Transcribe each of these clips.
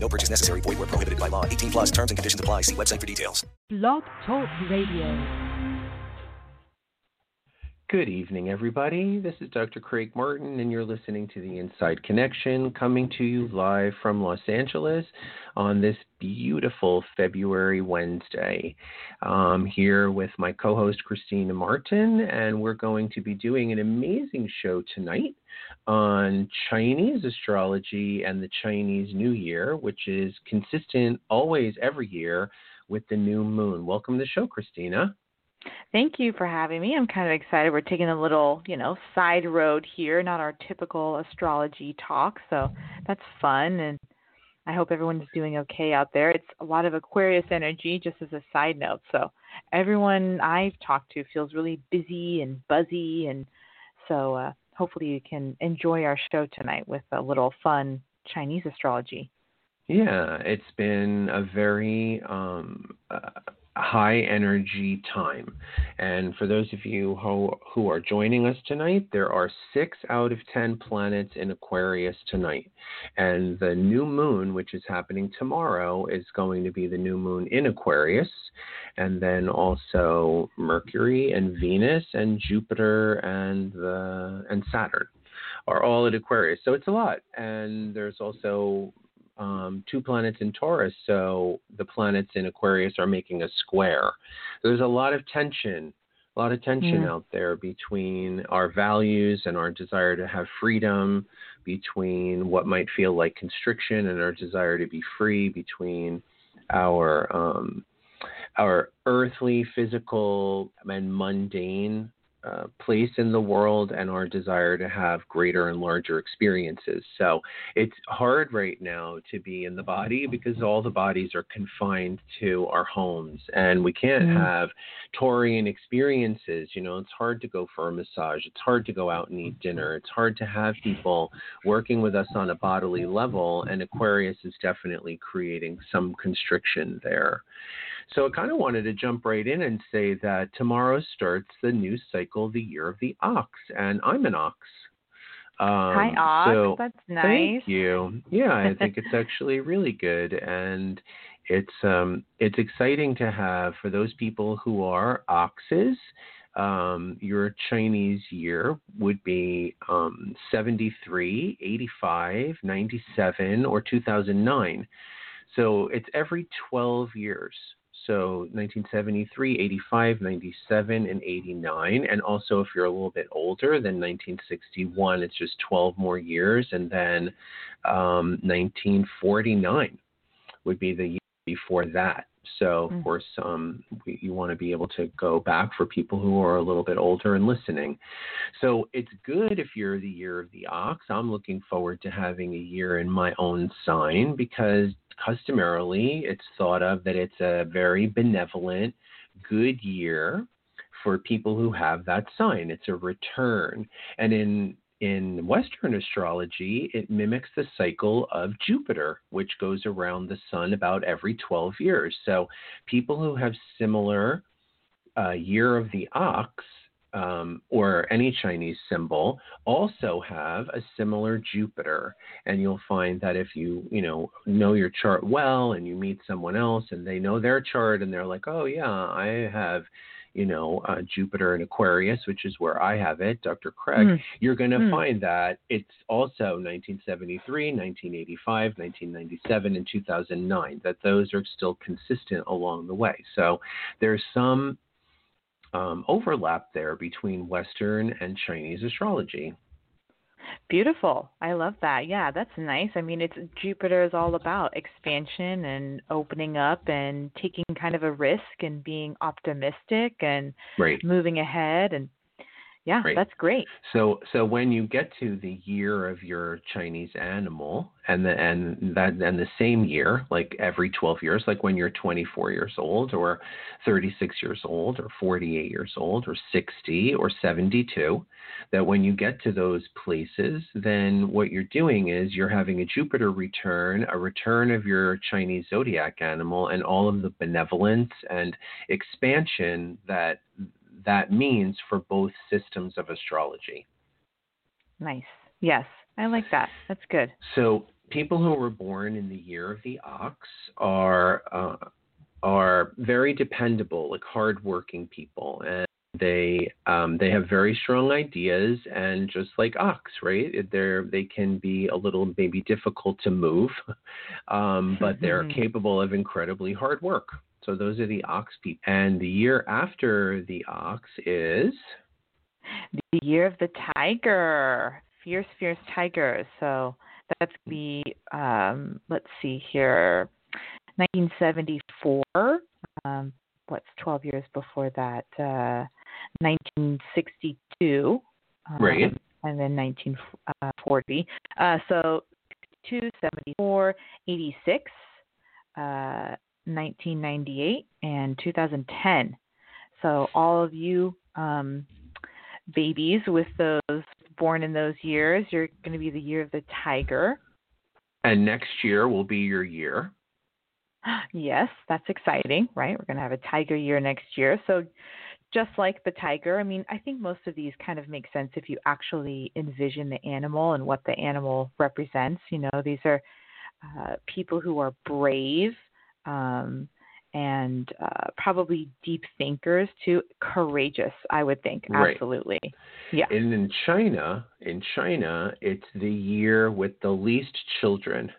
No purchase necessary. Void where prohibited by law. 18 plus terms and conditions apply. See website for details. Blog Talk Radio. Good evening, everybody. This is Dr. Craig Martin, and you're listening to The Inside Connection, coming to you live from Los Angeles on this beautiful February Wednesday. I'm here with my co host, Kristina Martin, and we're going to be doing an amazing show tonight on Chinese astrology and the Chinese New Year, which is consistent always every year with the new moon. Welcome to the show, Kristina. Thank you for having me. I'm kind of excited. We're taking a little, you know, side road here, not our typical astrology talk. So that's fun. And I hope everyone's doing okay out there. It's a lot of Aquarius energy, just as a side note. So everyone I've talked to feels really busy and buzzy. And so uh, hopefully you can enjoy our show tonight with a little fun Chinese astrology. Yeah, it's been a very um, uh, high energy time. And for those of you who, who are joining us tonight, there are six out of 10 planets in Aquarius tonight. And the new moon, which is happening tomorrow, is going to be the new moon in Aquarius. And then also Mercury and Venus and Jupiter and, the, and Saturn are all at Aquarius. So it's a lot. And there's also um, two planets in Taurus, so the planets in Aquarius are making a square. There's a lot of tension, a lot of tension Yeah. out there between our values and our desire to have freedom, between what might feel like constriction and our desire to be free, between our um, our earthly, physical, and mundane uh, place in the world and our desire to have greater and larger experiences. So it's hard right now to be in the body because all the bodies are confined to our homes and we can't Mm. have Taurian experiences. You know, it's hard to go for a massage, it's hard to go out and eat dinner, it's hard to have people working with us on a bodily level, and Aquarius is definitely creating some constriction there. So I kind of wanted to jump right in and say that tomorrow starts the new cycle, the year of the ox, and I'm an ox. Um, Hi, Ox. So that's nice. Thank you. Yeah, I think it's actually really good, and it's um, it's exciting to have for those people who are oxes. Um, your Chinese year would be um, 73, 85, 97, or 2009. So it's every 12 years. So 1973, 85, 97, and 89. And also, if you're a little bit older than 1961, it's just 12 more years. And then um, 1949 would be the year before that. So, of Mm. course, um, we, you want to be able to go back for people who are a little bit older and listening. So, it's good if you're the year of the ox. I'm looking forward to having a year in my own sign because customarily it's thought of that it's a very benevolent, good year for people who have that sign. It's a return. And in in Western astrology, it mimics the cycle of Jupiter, which goes around the sun about every 12 years. So people who have similar uh, year of the ox um, or any Chinese symbol also have a similar Jupiter. And you'll find that if you, you know, know your chart well and you meet someone else and they know their chart and they're like, oh, yeah, I have, you know, uh, Jupiter and Aquarius, which is where I have it, Dr. Craig, Mm. you're going to Hmm. find that it's also 1973, 1985, 1997, and 2009, that those are still consistent along the way. So there's some um, overlap there between Western and Chinese astrology. Beautiful. I love that. Yeah, that's nice. I mean, it's Jupiter is all about expansion and opening up and taking kind of a risk and being optimistic and Right. moving ahead and Yeah, Right. that's great. So so when you get to the year of your Chinese animal and the and that and the same year, like every 12 years, like when you're 24 years old or 36 years old or 48 years old or 60 or 72, that when you get to those places, then what you're doing is you're having a Jupiter return, a return of your Chinese zodiac animal and all of the benevolence and expansion that that means for both systems of astrology. Nice. Yes, I like that. That's good. So people who were born in the year of the ox are uh, are very dependable, like hardworking people, and they um, they have very strong ideas, and just like ox, right? They're they can be a little maybe difficult to move, um, but they're Mhm. capable of incredibly hard work. So those are the ox people, and the year after the ox is The year of the tiger, fierce, fierce tiger. So that's gonna um, let's see here, 1974. Um, what's 12 years before that? Uh, 1962. um, Right. And then 1940. Uh, so 62, 74, 86, uh, 1998, and 2010. So all of you um, babies with those born in those years, you're going to be the year of the tiger. and next year will be your year. yes, that's exciting, right? We're going to have a tiger year next year. So just like the tiger, I mean, I think most of these kind of make sense if you actually envision the animal and what the animal represents. You know, these are uh, people who are brave um, and uh, probably deep thinkers too, courageous. I would think Right. absolutely. Yeah. And in China, in China, it's the year with the least children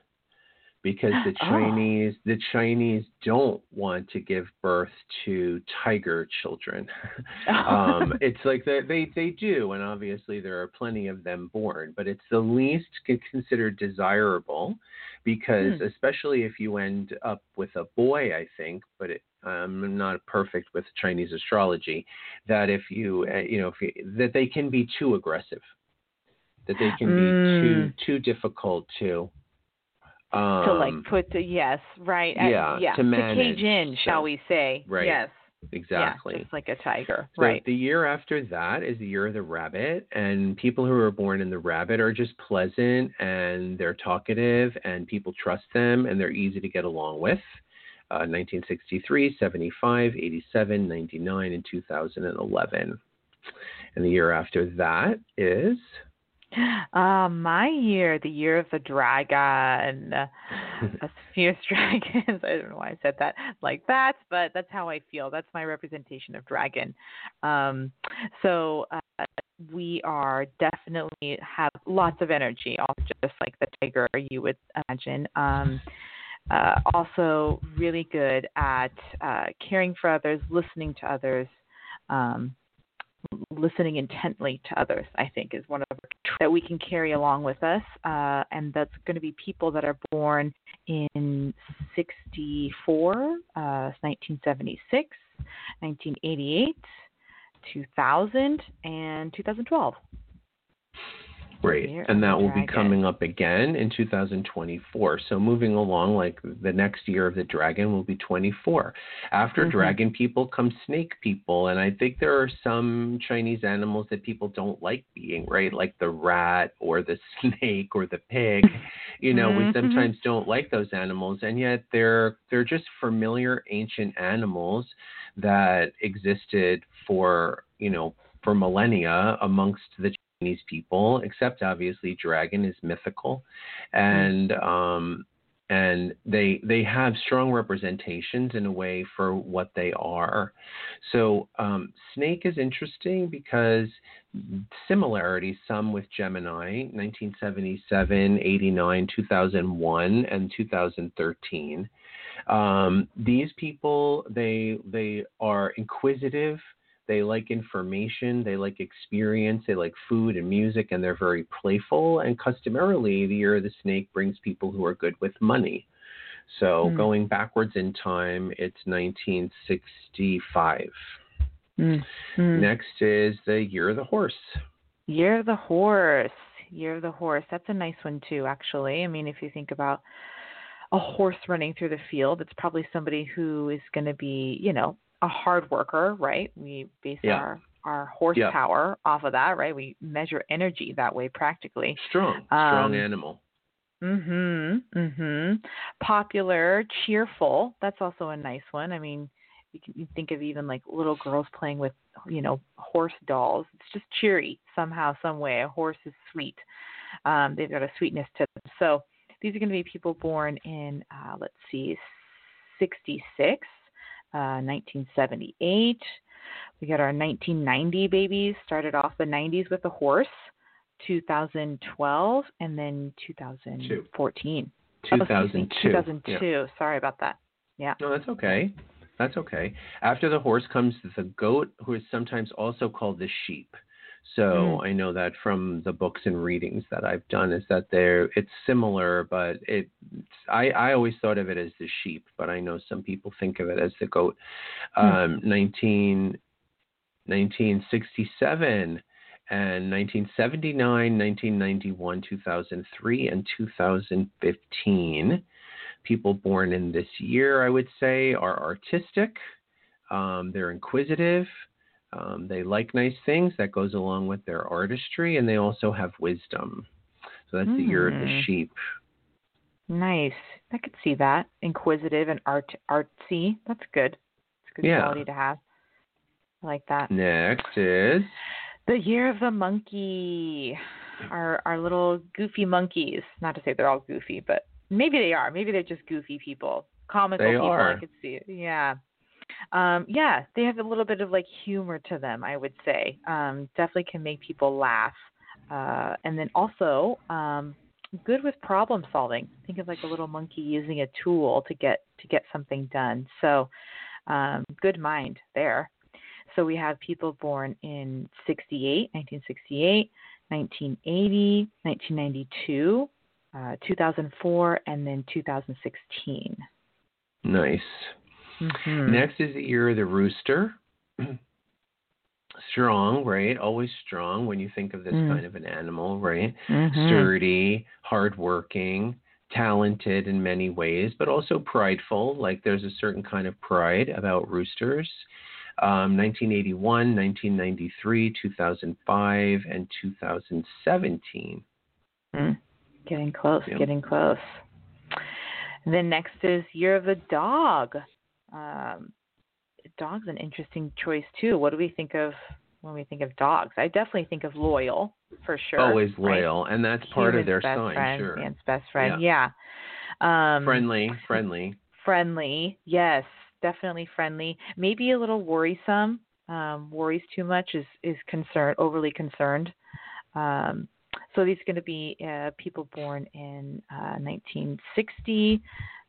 because the Oh. Chinese the Chinese don't want to give birth to tiger children. um, it's like they, they they do, and obviously there are plenty of them born, but it's the least considered desirable because Hmm. especially if you end up with a boy, I think, but it, I'm not perfect with Chinese astrology, that if you uh, you know if you, that they can be too aggressive, that they can be too Mm. too difficult to. Um, to like put the yes, right? uh, yeah, yeah. to manage, cage in, shall so- we say? right, Yes. Exactly. Yeah, just like a tiger. So right. The year after that is the year of the rabbit, and people who are born in the rabbit are just pleasant and they're talkative, and people trust them, and they're easy to get along with. Uh, 1963, 75, 87, 99, and 2011. And the year after that is Uh, my year, the year of the dragon, uh, fierce dragons. I don't know why I said that like that, but that's how I feel. That's my representation of dragon. Um, so uh, we are definitely have lots of energy, also just like the tiger you would imagine. Um, uh, also, really good at uh, caring for others, listening to others. Um, listening intently to others, I think, is one of the that we can carry along with us, uh, and that's going to be people that are born in 64, uh, 1976, 1988, 2000, and 2012. Great. Year And that will be coming up again in 2024. So moving along, like the next year of the dragon will be 24. After Mhm. dragon people come snake people. And I think there are some Chinese animals that people don't like being, right? Like the rat or the snake or the pig. You know, we Mhm. sometimes don't like those animals. And yet they're they're just familiar ancient animals that existed for, you know, for millennia amongst the Chinese people, except obviously dragon is mythical, and um, and they they have strong representations in a way for what they are. So um, snake is interesting because similarities some with Gemini, 1977, 89, 2001, and 2013. Um, these people they they are inquisitive they like information, they like experience, they like food and music, and they're very playful. And customarily, the year of the snake brings people who are good with money. So Hmm. going backwards in time, it's 1965. Mm-hmm. Next is the year of the horse. Year of the horse. Year of the horse. That's a nice one too, actually. I mean, if you think about a horse running through the field, it's probably somebody who is going to be, you know, a hard worker, right? We base Yeah. our our horsepower off of that, right? We measure energy that way practically. Strong, strong Um, animal. Mhm. Mm Mhm. Popular, cheerful. That's also a nice one. I mean, you can you think of even like little girls playing with, you know, horse dolls. It's just cheery somehow, some way. A horse is sweet. Um, they've got a sweetness to them. So these are going to be people born in, uh, let's see, 66, uh, 1978. We got our 1990 babies. Started off the 90s with a horse. 2012 and then 2014. Oh, excuse me, 2002. 2002. Yeah. Sorry about that. Yeah. No, that's okay. That's okay. After the horse comes the goat, who is sometimes also called the sheep. So Mm. I know that from the books and readings that I've done is that they're it's similar, but it I I always thought of it as the sheep, but I know some people think of it as the goat. Hmm. Um, 19, 1967 and 1979, 1991, 2003, and 2015 people born in this year, I would say, are artistic. Um, they're inquisitive. Um, they like nice things. That goes along with their artistry, and they also have wisdom. So that's the year of the Hmm. sheep. Nice. I could see that. Inquisitive and art artsy. That's good. It's a good Yeah. quality to have. I like that. Next is The year of the monkey. Our our little goofy monkeys. Not to say they're all goofy, but maybe they are. Maybe they're just goofy people. Comical They people, are. I could see it. Yeah. Um, yeah, they have a little bit of like humor to them, I would say. Um, definitely can make people laugh. Uh, and then also um, good with problem solving. Think of like a little monkey using a tool to get to get something done. So um, good mind there. So we have people born in 68, 1968, 1980, 1992, uh, 2004, and then 2016. nice. Mhm. Next is the year of the rooster. strong, right? Always strong when you think of this Mm. kind of an animal, right? Mhm. Sturdy, hardworking, talented in many ways, but also prideful. Like there's a certain kind of pride about roosters. Um, 1981, 1993, 2005, and 2017. Mm. Getting close, Yeah. getting close. Then next is Year of the Dog. Um, dog's an interesting choice too. What do we think of when we think of dogs? I definitely think of loyal for sure. Always right? loyal, and that's part of their best sign, friend, sure. Man's best friend. Yeah. Um, Friendly, friendly. friendly. Yes, definitely friendly. Maybe a little worrisome. Um, worries too much is is concerned, overly concerned. Um, so these are going to be uh, people born in uh, 1960,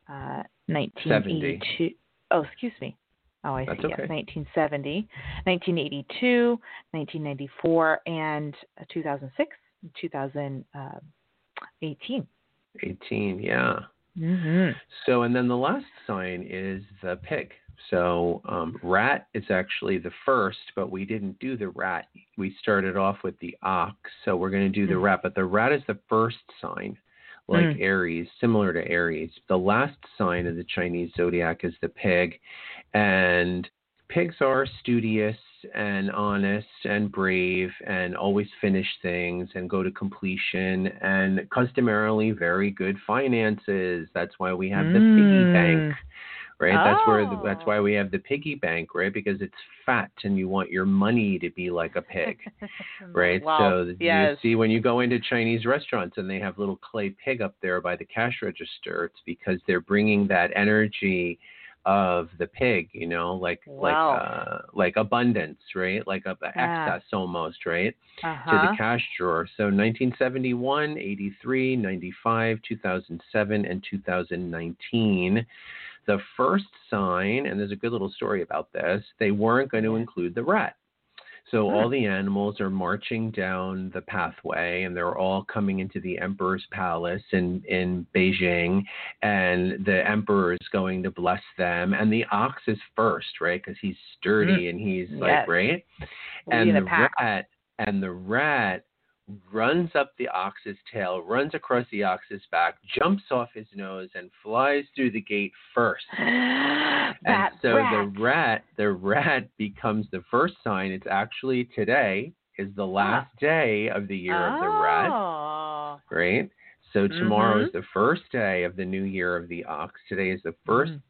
uh, 1982. Oh, excuse me. Oh, I That's see. Yes, okay. 1970, 1982, 1994, and uh, 2006, 2018. 18, yeah. Mm-hmm. So, and then the last sign is the pig. So, um, rat is actually the first, but we didn't do the rat. We started off with the ox. So, we're going to do the Mm. rat, but the rat is the first sign, like Mm. Aries, similar to Aries. The last sign of the Chinese zodiac is the pig. And pigs are studious and honest and brave and always finish things and go to completion and customarily very good finances. That's why we have the piggy Mm. bank, right? That's where the, that's Oh. why we have the piggy bank, right? Because it's fat and you want your money to be like a pig, right? Wow. So yes. you see when you go into Chinese restaurants and they have little clay pig up there by the cash register, it's because they're bringing that energy of the pig, you know, like Wow. like uh, like abundance, right? Like a, a Yeah. excess almost, right? to uh-huh. the cash drawer. So 1971, 83, 95, 2007, and 2019. The first sign, and there's a good little story about this, they weren't going to include the rat. So all the animals are marching down the pathway, and they're all coming into the emperor's palace in in Beijing, and the emperor is going to bless them, and the ox is first, right? Because he's sturdy and he's like Yes. right, Leading and the the pack. rat and the rat runs up the ox's tail, runs across the ox's back, jumps off his nose, and flies through the gate first. And so rat. the rat, the rat becomes the first sign. It's actually today is the last day of the year of the rat, Oh. right? So tomorrow Mhm. is the first day of the new year of the ox. Today is the first, Mhm.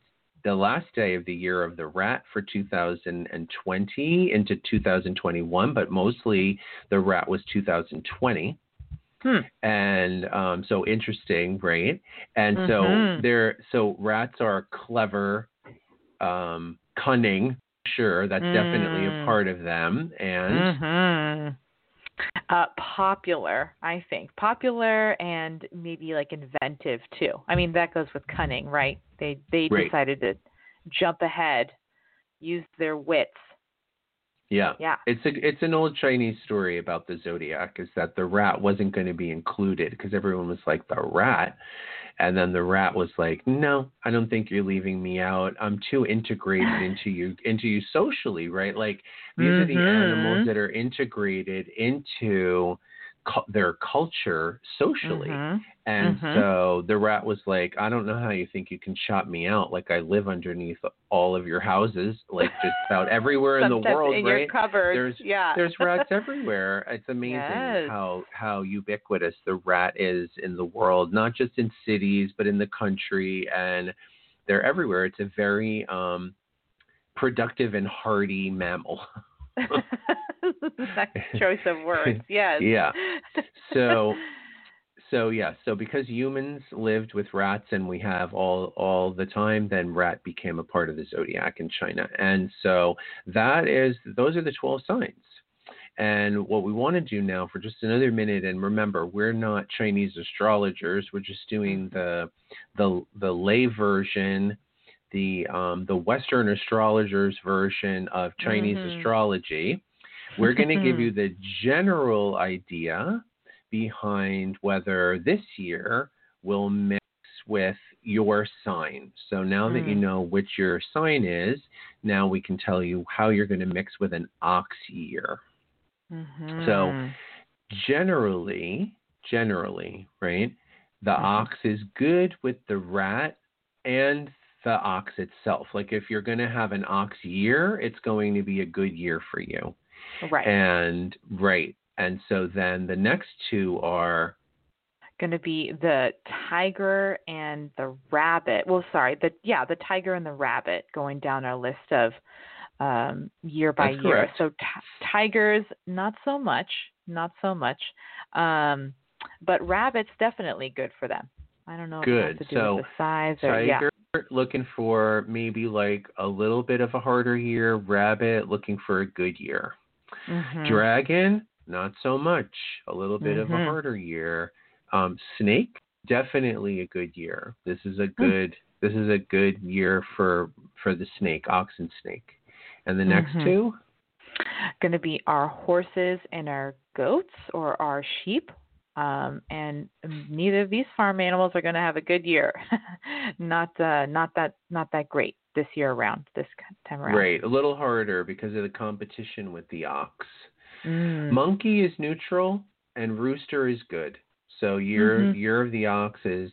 The last day of the year of the rat for 2020 into 2021, but mostly the rat was 2020 Hmm. and um, so interesting, right? And so Mhm. they're so rats are clever, um, cunning. Sure, that's definitely a Mm. part of them, and Mhm. Uh, popular, I think. Popular and maybe like inventive too. I mean, that goes with cunning, right? They they Right. decided to jump ahead, use their wits. yeah, Yeah. it's a it's an old Chinese story about the zodiac. Is that the rat wasn't going to be included because everyone was like the rat, and then the rat was like, no, I don't think you're leaving me out. I'm too integrated into you into you socially, right? Like these are the animals mm-hmm. that are integrated into cu- their culture socially. Mhm. And Mhm. so the rat was like, I don't know how you think you can shop me out. Like I live underneath all of your houses, like just about everywhere in the world, in right? There's- yeah. There's rats everywhere. It's amazing Yes. how how ubiquitous the rat is in the world, not just in cities, but in the country and they're everywhere. It's a very um productive and hardy mammal. Nice choice of words. Yes. Yeah. So so yeah, so because humans lived with rats and we have all all the time, then rat became a part of the zodiac in China. And so that is those are the 12 signs. And what we want to do now for just another minute and remember, we're not Chinese astrologers, we're just doing mm-hmm. the the the lay version, the um the western astrologers version of Chinese Mhm. astrology. We're going to give you the general idea behind whether this year will mix with your sign. So now that you Mm. know which your sign is, now we can tell you how you're going to mix with an ox year. Mhm. Generally, generally, right? The Mhm. ox is good with the rat and the ox itself. Like if you're going to have an ox year, it's going to be a good year for you. right. And right. And so then the next two are going to be the tiger and the rabbit. Well, sorry, the yeah, the tiger and the rabbit going down our list of um, year by That's year. correct. So t- tigers, not so much, not so much, um, but rabbits definitely good for them. I don't know Good. has to do So, size or yeah. tiger looking for maybe like a little bit of a harder year, rabbit looking for a good year. Mhm. Dragon, not so much. A little bit of a Mhm. harder year. Um, snake, definitely a good year. This is a good this is a good year for for the snake, ox and snake. And the next Mhm. two, going to be our horses and our goats or our sheep. Um, and neither of these farm animals are going to have a good year. not uh, not that not that great this year around this time around. right, a little harder because of the competition with the ox. Mm. Monkey is neutral and rooster is good. So year Mhm. year of the ox is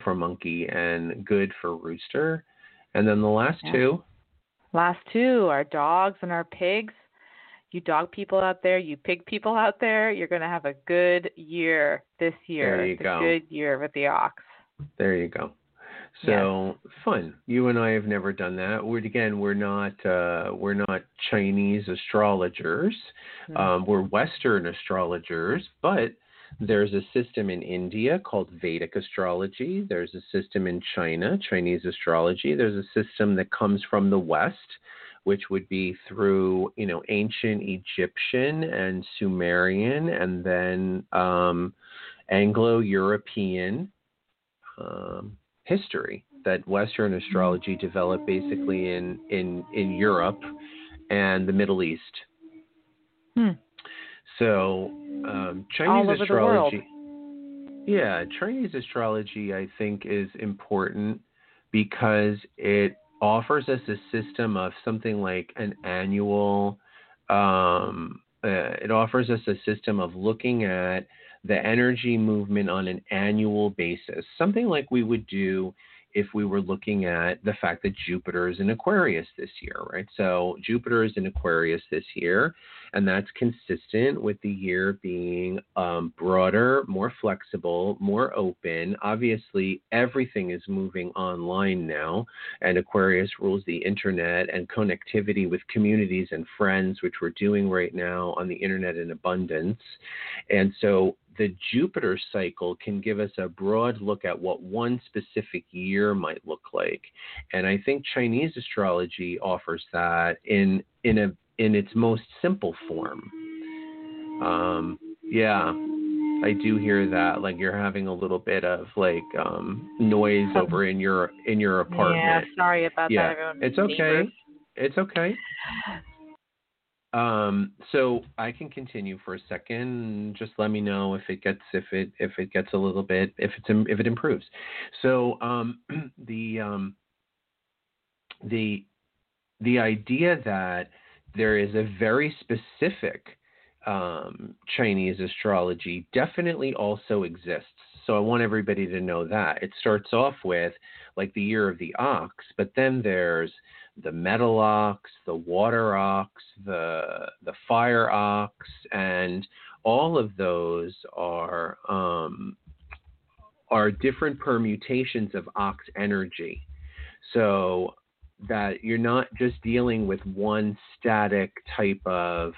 for monkey and good for rooster. And then the last Yeah. two, Last two, are dogs and our pigs. You dog people out there, you pig people out there, you're going to have a good year this year. There you It's a go. good year with the ox. there you go. So fun. You and I have never done that. We're again, we're not uh, we're not Chinese astrologers. Hmm. Um, we're Western astrologers, but there's a system in India called Vedic astrology. There's a system in China, Chinese astrology. There's a system that comes from the West, which would be through you know ancient Egyptian and Sumerian, and then um, Anglo-European um, history that Western astrology developed basically in in in Europe and the Middle East. Hmm. So um, Chinese astrology. Yeah, Chinese astrology I think is important because it offers us a system of something like an annual um, uh, it offers us a system of looking at the energy movement on an annual basis, something like we would do if we were looking at the fact that Jupiter is in Aquarius this year, right? So Jupiter is in Aquarius this year, and that's consistent with the year being um, broader, more flexible, more open. Obviously, everything is moving online now, and Aquarius rules the internet and connectivity with communities and friends, which we're doing right now on the internet in abundance. And so the Jupiter cycle can give us a broad look at what one specific year might look like. And I think Chinese astrology offers that in in a in its most simple form. Um, yeah, I do hear that. Like you're having a little bit of like um, noise over in your in your apartment. Yeah, sorry about Yeah, that, everyone. it's okay. Neighbors. It's okay. Um, so I can continue for a second. Just let me know if it gets if it if it gets a little bit if it's if it improves. So um, the um, the the idea that there is a very specific um, Chinese astrology definitely also exists. So I want everybody to know that it starts off with like the year of the ox, but then there's the metal ox, the water ox, the the fire ox, and all of those are um, are different permutations of ox energy. So that you're not just dealing with one static type of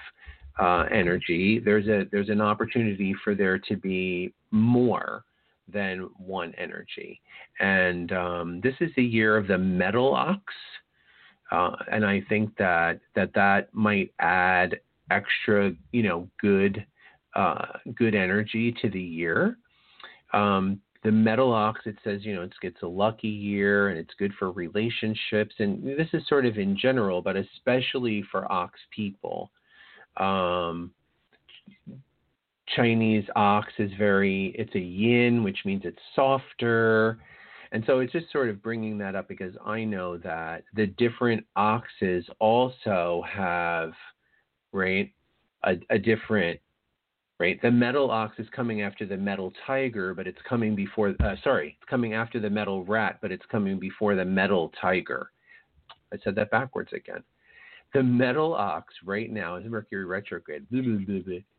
uh, energy. There's a there's an opportunity for there to be more than one energy, and um, this is the year of the metal ox. Uh, and I think that that that might add extra, you know, good uh, good energy to the year. Um, the metal ox, it says, you know, it's it's a lucky year and it's good for relationships, and this is sort of in general, but especially for ox people. Um, Chinese ox is very, it's a yin, which means it's softer. And so it's just sort of bringing that up because I know that the different oxes also have, right, a, a different, right? The metal ox is coming after the metal tiger, but it's coming before, uh, sorry, it's coming after the metal rat, but it's coming before the metal tiger. I said that backwards again. The metal ox right now is Mercury retrograde.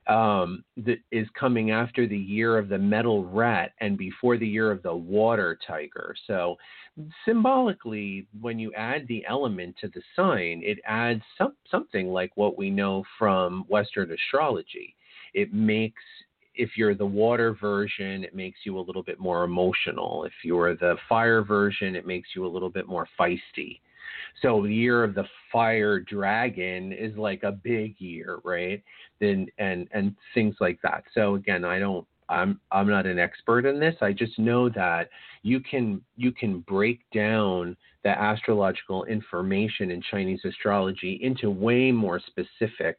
Um, that is coming after the year of the metal rat and before the year of the water tiger. So symbolically, when you add the element to the sign, it adds some, something like what we know from Western astrology. It makes if you're the water version, it makes you a little bit more emotional. If you're the fire version, it makes you a little bit more feisty. So the year of the fire dragon is like a big year, right? Then and and things like that. So again, I don't I'm I'm not an expert in this. I just know that you can you can break down the astrological information in Chinese astrology into way more specific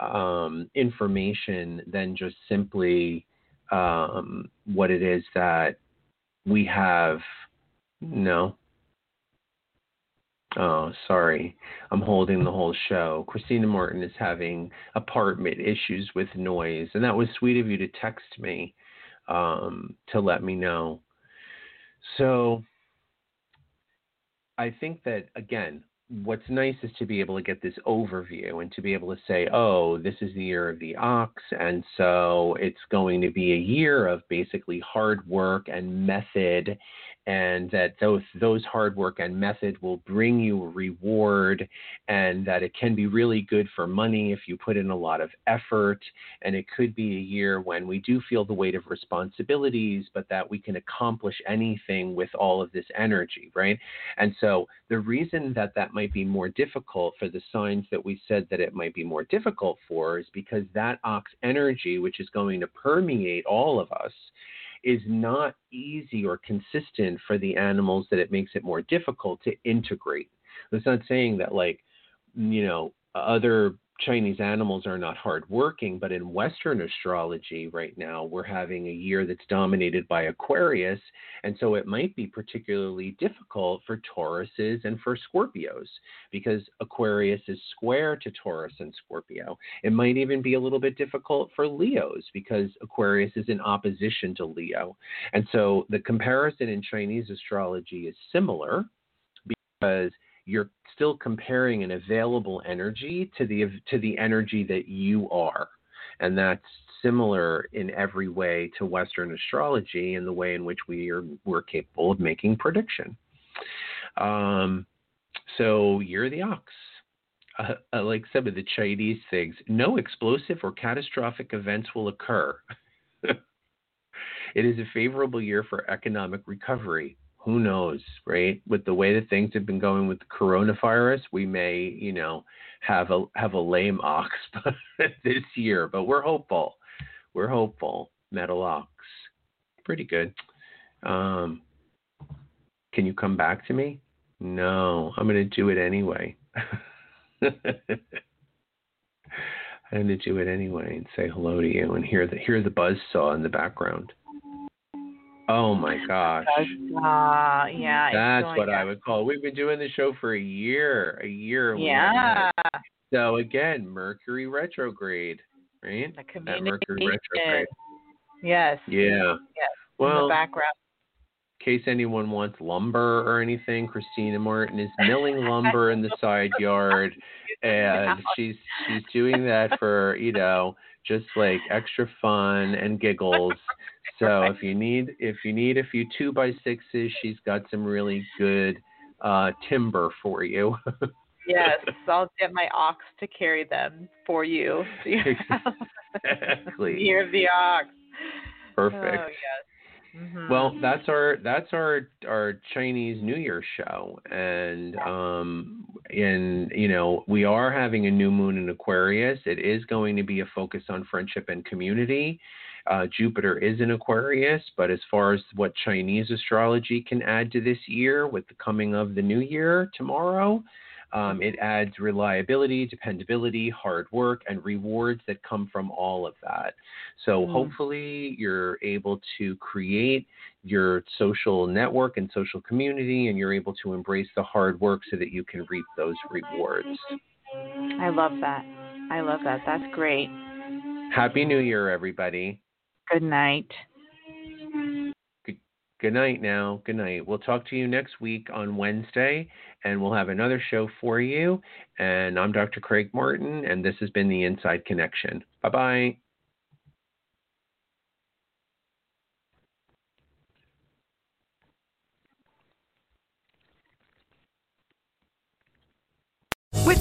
um, information than just simply um, what it is that we have. No, Oh, sorry. I'm holding the whole show. Kristina Martin is having apartment issues with noise, and that was sweet of you to text me um, to let me know. So I think that, again, what's nice is to be able to get this overview and to be able to say, oh, this is the year of the ox, and so it's going to be a year of basically hard work and method and that those those hard work and method will bring you a reward and that it can be really good for money if you put in a lot of effort. And it could be a year when we do feel the weight of responsibilities but that we can accomplish anything with all of this energy right? And so the reason that that might be more difficult for the signs that we said that it might be more difficult for is because that ox energy which is going to permeate all of us is not easy or consistent for the animals that it makes it more difficult to integrate. It's not saying that like you know other Chinese animals are not hardworking, but in Western astrology right now, we're having a year that's dominated by Aquarius. And so it might be particularly difficult for Tauruses and for Scorpios because Aquarius is square to Taurus and Scorpio. It might even be a little bit difficult for Leos because Aquarius is in opposition to Leo. And so the comparison in Chinese astrology is similar because you're still comparing an available energy to the to the energy that you are. And that's similar in every way to western astrology in the way in which we are we're capable of making prediction. Um, so you're the ox. Uh, uh, like some of the chinese things no explosive or catastrophic events will occur. It is a favorable year for economic recovery who knows, right? With the way that things have been going with the coronavirus, we may, you know, have a have a lame ox this year, but we're hopeful. We're hopeful. Metal ox, pretty good. Um, can you come back to me? No, I'm to do it anyway. I'm to do it anyway and say hello to you and hear the hear the buzz saw in the background. Oh my gosh. Uh, yeah. That's what I would call. It. We've been doing the show for a year, a year. Yeah. So again, Mercury retrograde, right? The That Mercury retrograde. Yes. Yeah. Yes. Well, in the background. in case anyone wants lumber or anything, Kristina Martin is milling lumber in the side yard, and she's she's doing that for you know just like extra fun and giggles. So if you need if you need a few two by sixes, she's got some really good uh, timber for you. yes, I'll get my ox to carry them for you. exactly. Year the ox. Perfect. Oh, yes. Mm-hmm. Well, that's our that's our our Chinese New Year show, and um, and you know we are having a new moon in Aquarius. It is going to be a focus on friendship and community. Uh, Jupiter is in Aquarius, but as far as what Chinese astrology can add to this year with the coming of the new year tomorrow, um, it adds reliability, dependability, hard work, and rewards that come from all of that. So Mm. hopefully you're able to create your social network and social community, and you're able to embrace the hard work so that you can reap those rewards. I love that. I love that. That's great. Happy New Year, everybody. Good night. Good night now. Good night. We'll talk to you next week on Wednesday, and we'll have another show for you. And I'm Dr. Craig Martin, and this has been the Inside Connection. Bye bye.